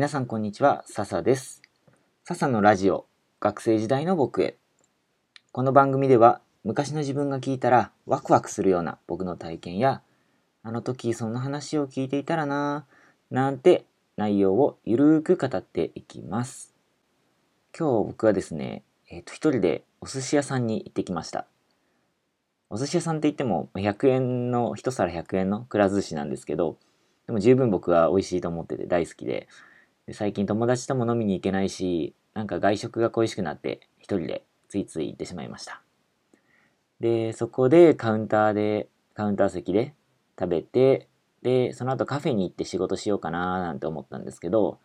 皆さんこんにちは、笹です。笹のラジオ、学生時代の僕へ。この番組では、昔の自分が聞いたらワクワクするような僕の体験や、あの時そんな話を聞いていたらなぁ、なんて内容をゆるーく語っていきます。今日僕はですね、えっ、と、一人でお寿司屋さんに行ってきました。お寿司屋さんって言っても100円の、一皿100円のくら寿司なんですけど、でも十分僕は美味しいと思ってて大好きで、で最近友達とも飲みに行けないし、なんか外食が恋しくなって一人でついつい行ってしまいました。で、そこでカウンターで、カウンター席で食べて、で、その後カフェに行って仕事しようかななんて思ったんですけど、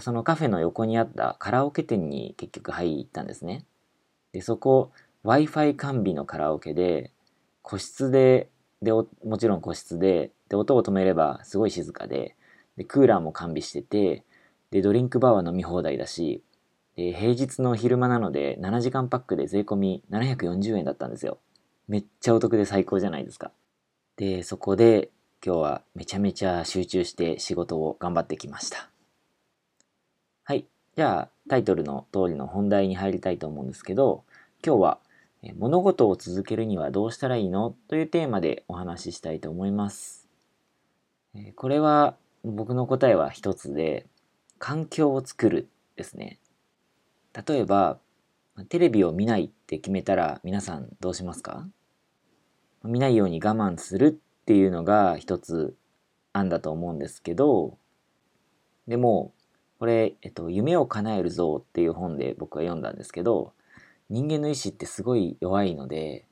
そのカフェの横にあったカラオケ店に結局入ったんですね。で、そこ、Wi-Fi 完備のカラオケで、個室で、で、もちろん個室で、で、音を止めればすごい静かで、で、クーラーも完備してて、で、ドリンクバーは飲み放題だし、で、平日の昼間なので7時間パックで税込み740円だったんですよ。めっちゃお得で最高じゃないですか。で、そこで今日はめちゃめちゃ集中して仕事を頑張ってきました。はい。じゃあ、タイトルの通りの本題に入りたいと思うんですけど、今日は物事を続けるにはどうしたらいいの？というテーマでお話ししたいと思います。これは僕の答えは一つで、環境を作るですね。例えば、テレビを見ないって決めたら皆さんどうしますか？見ないように我慢するっていうのが一つ案だと思うんですけど、でも、これ、えっと、夢を叶える像っていう本で僕は読んだんですけど、人間の意志ってすごい弱いので、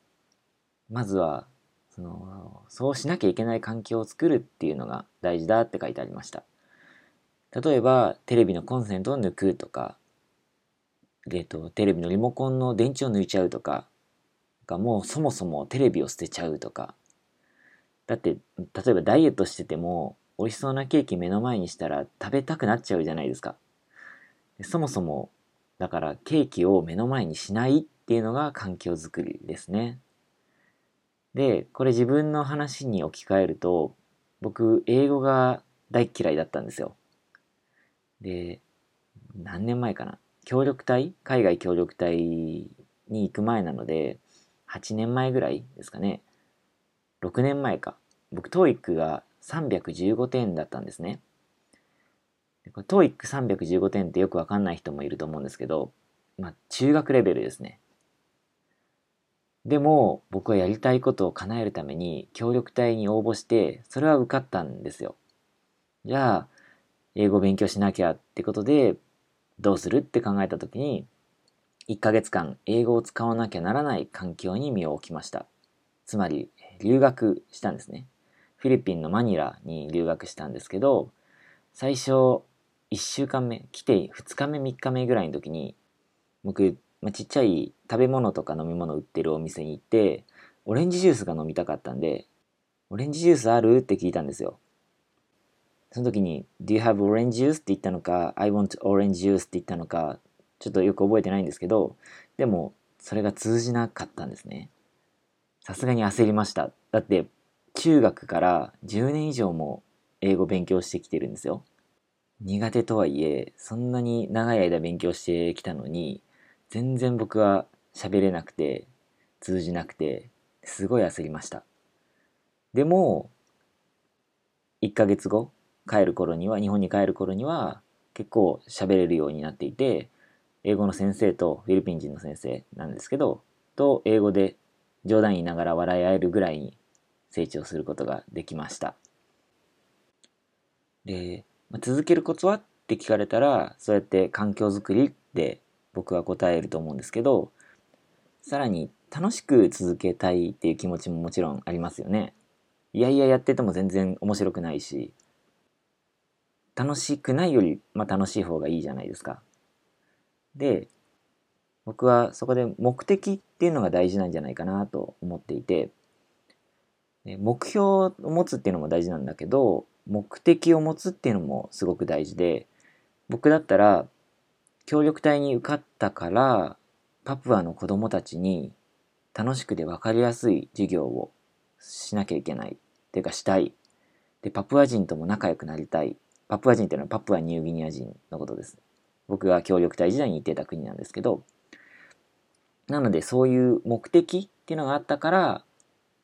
まずは、その、そうしなきゃいけない環境を作るっていうのが大事だって書いてありました。例えば、テレビのコンセントを抜くとか、えっと、テレビのリモコンの電池を抜いちゃうとか、がもうそもそもテレビを捨てちゃうとか。だって、例えばダイエットしてても、美味しそうなケーキ目の前にしたら食べたくなっちゃうじゃないですか。そもそも、だからケーキを目の前にしないっていうのが環境づくりですね。で、これ自分の話に置き換えると、僕、英語が大嫌いだったんですよ。で、何年前かな？協力隊？海外協力隊に行く前なので、8年前ぐらいですかね。6年前か。僕、TOEIC が315点だったんですね。でこれ TOEIC315 点ってよくわかんない人もいると思うんですけど、まあ、中学レベルですね。でも、僕はやりたいことを叶えるために協力隊に応募して、それは受かったんですよ。じゃあ、英語勉強しなきゃってことで、どうするって考えたときに、1ヶ月間英語を使わなきゃならない環境に身を置きました。つまり、留学したんですね。フィリピンのマニラに留学したんですけど、最初、1週間目、来て2日目、3日目ぐらいの時に、僕、まあ、ちっちゃい食べ物とか飲み物売ってるお店に行って、オレンジジュースが飲みたかったんで、オレンジジュースある？って聞いたんですよ。その時に、Do you have orange juice? って言ったのか、I want orange juice って言ったのか、ちょっとよく覚えてないんですけど、でも、それが通じなかったんですね。さすがに焦りました。だって、中学から10年以上も英語勉強してきてるんですよ。苦手とはいえ、そんなに長い間勉強してきたのに、全然僕は喋れなくて、通じなくて、すごい焦りました。でも、1ヶ月後、帰る頃には、日本に帰る頃には、結構喋れるようになっていて、英語の先生とフィリピン人の先生なんですけど、と英語で冗談言いながら笑い合えるぐらいに成長することができました。で、まあ続けるコツはって聞かれたら、そうやって環境づくりで僕は答えると思うんですけど、さらに楽しく続けたいっていう気持ちももちろんありますよね。いやいややってても全然面白くないし、楽しくないより、まあ、楽しい方がいいじゃないですか。で、僕はそこで目的っていうのが大事なんじゃないかなと思っていて、目標を持つっていうのも大事なんだけど、目的を持つっていうのもすごく大事で、僕だったら、協力隊に受かったから、パプアの子供たちに楽しくて分かりやすい授業をしなきゃいけない。っていうかしたい。で、パプア人とも仲良くなりたい。パプア人っていうのはパプアニューギニア人のことです。僕が協力隊時代に行ってた国なんですけど、なのでそういう目的っていうのがあったから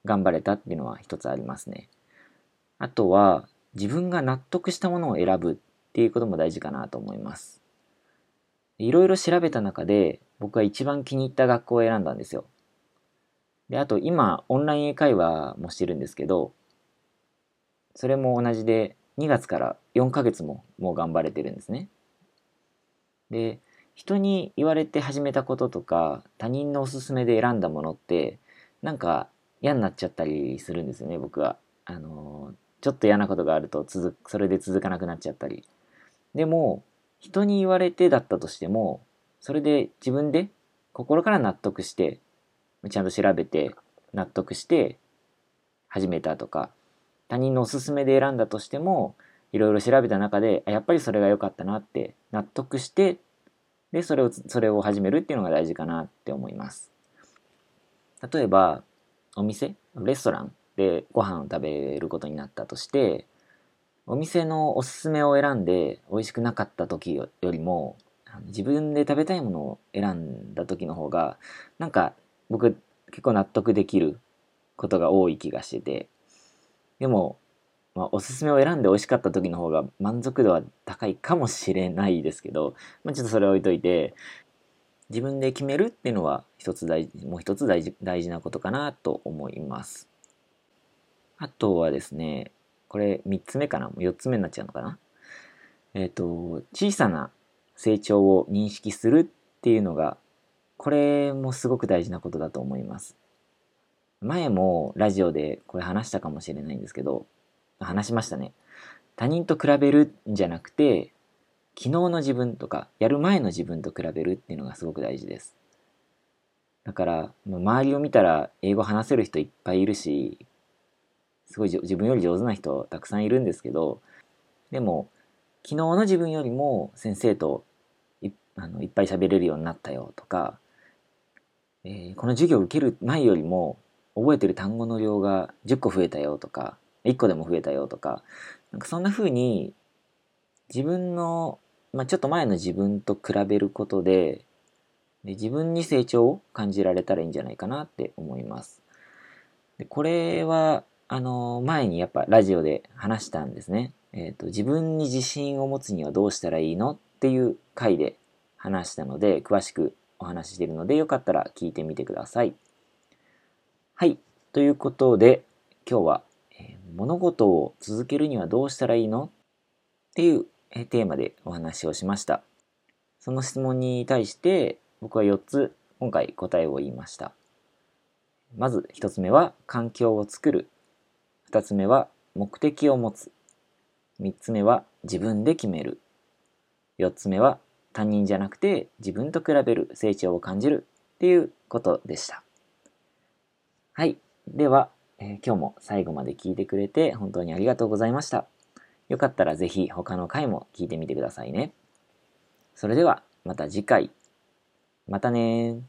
頑張れたっていうのは一つありますね。あとは自分が納得したものを選ぶっていうことも大事かなと思います。いろいろ調べた中で僕が一番気に入った学校を選んだんですよ。で、あと今オンライン英会話もしてるんですけど、それも同じで2月から4ヶ月ももう頑張れてるんですね。で、人に言われて始めたこととか他人のおすすめで選んだものってなんか嫌になっちゃったりするんですよね僕は。あのちょっと嫌なことがあると続それで続かなくなっちゃったり。でも人に言われてだったとしてもそれで自分で心から納得してちゃんと調べて納得して始めたとか他人のおすすめで選んだとしてもいろいろ調べた中でやっぱりそれが良かったなって納得してでそれをそれを始めるっていうのが大事かなって思います。例えばお店レストランでご飯を食べることになったとしてお店のおすすめを選んで美味しくなかった時よりも自分で食べたいものを選んだ時の方がなんか僕結構納得できることが多い気がしててでも、まあ、おすすめを選んで美味しかった時の方が満足度は高いかもしれないですけど、まあ、ちょっとそれ置いといて自分で決めるっていうのは一つ大事もう一つ大事大事なことかなと思いますあとはですねこれ3つ目かな4つ目になっちゃうのかなえっ、ー、と小さな成長を認識するっていうのがこれもすごく大事なことだと思います。前もラジオでこれ話したかもしれないんですけど、話しましたね。他人と比べるんじゃなくて、昨日の自分とか、やる前の自分と比べるっていうのがすごく大事です。だから、周りを見たら英語話せる人いっぱいいるし、すごい自分より上手な人たくさんいるんですけど、でも、昨日の自分よりも先生といあのいっぱい喋れるようになったよとか、えー、この授業を受ける前よりも覚えてる単語の量が10個増えたよとか、1個でも増えたよとか、なんかそんな風に自分の、まあ、ちょっと前の自分と比べることでで自分に成長を感じられたらいいんじゃないかなって思います。でこれはあの前にやっぱラジオで話したんですね。えっ、ー、と自分に自信を持つにはどうしたらいいのっていう回で話したので詳しくお話ししているので、よかったら聞いてみてください。はい。ということで、今日は、えー、物事を続けるにはどうしたらいいの？っていう、えー、テーマでお話をしました。その質問に対して、僕は4つ今回答えを言いました。まず1つ目は環境を作る。2つ目は目的を持つ。3つ目は自分で決める。4つ目は他人じゃなくて自分と比べる成長を感じるっていうことでした。はい。では、えー、今日も最後まで聞いてくれて本当にありがとうございました。よかったらぜひ他の回も聞いてみてくださいね。それではまた次回。またね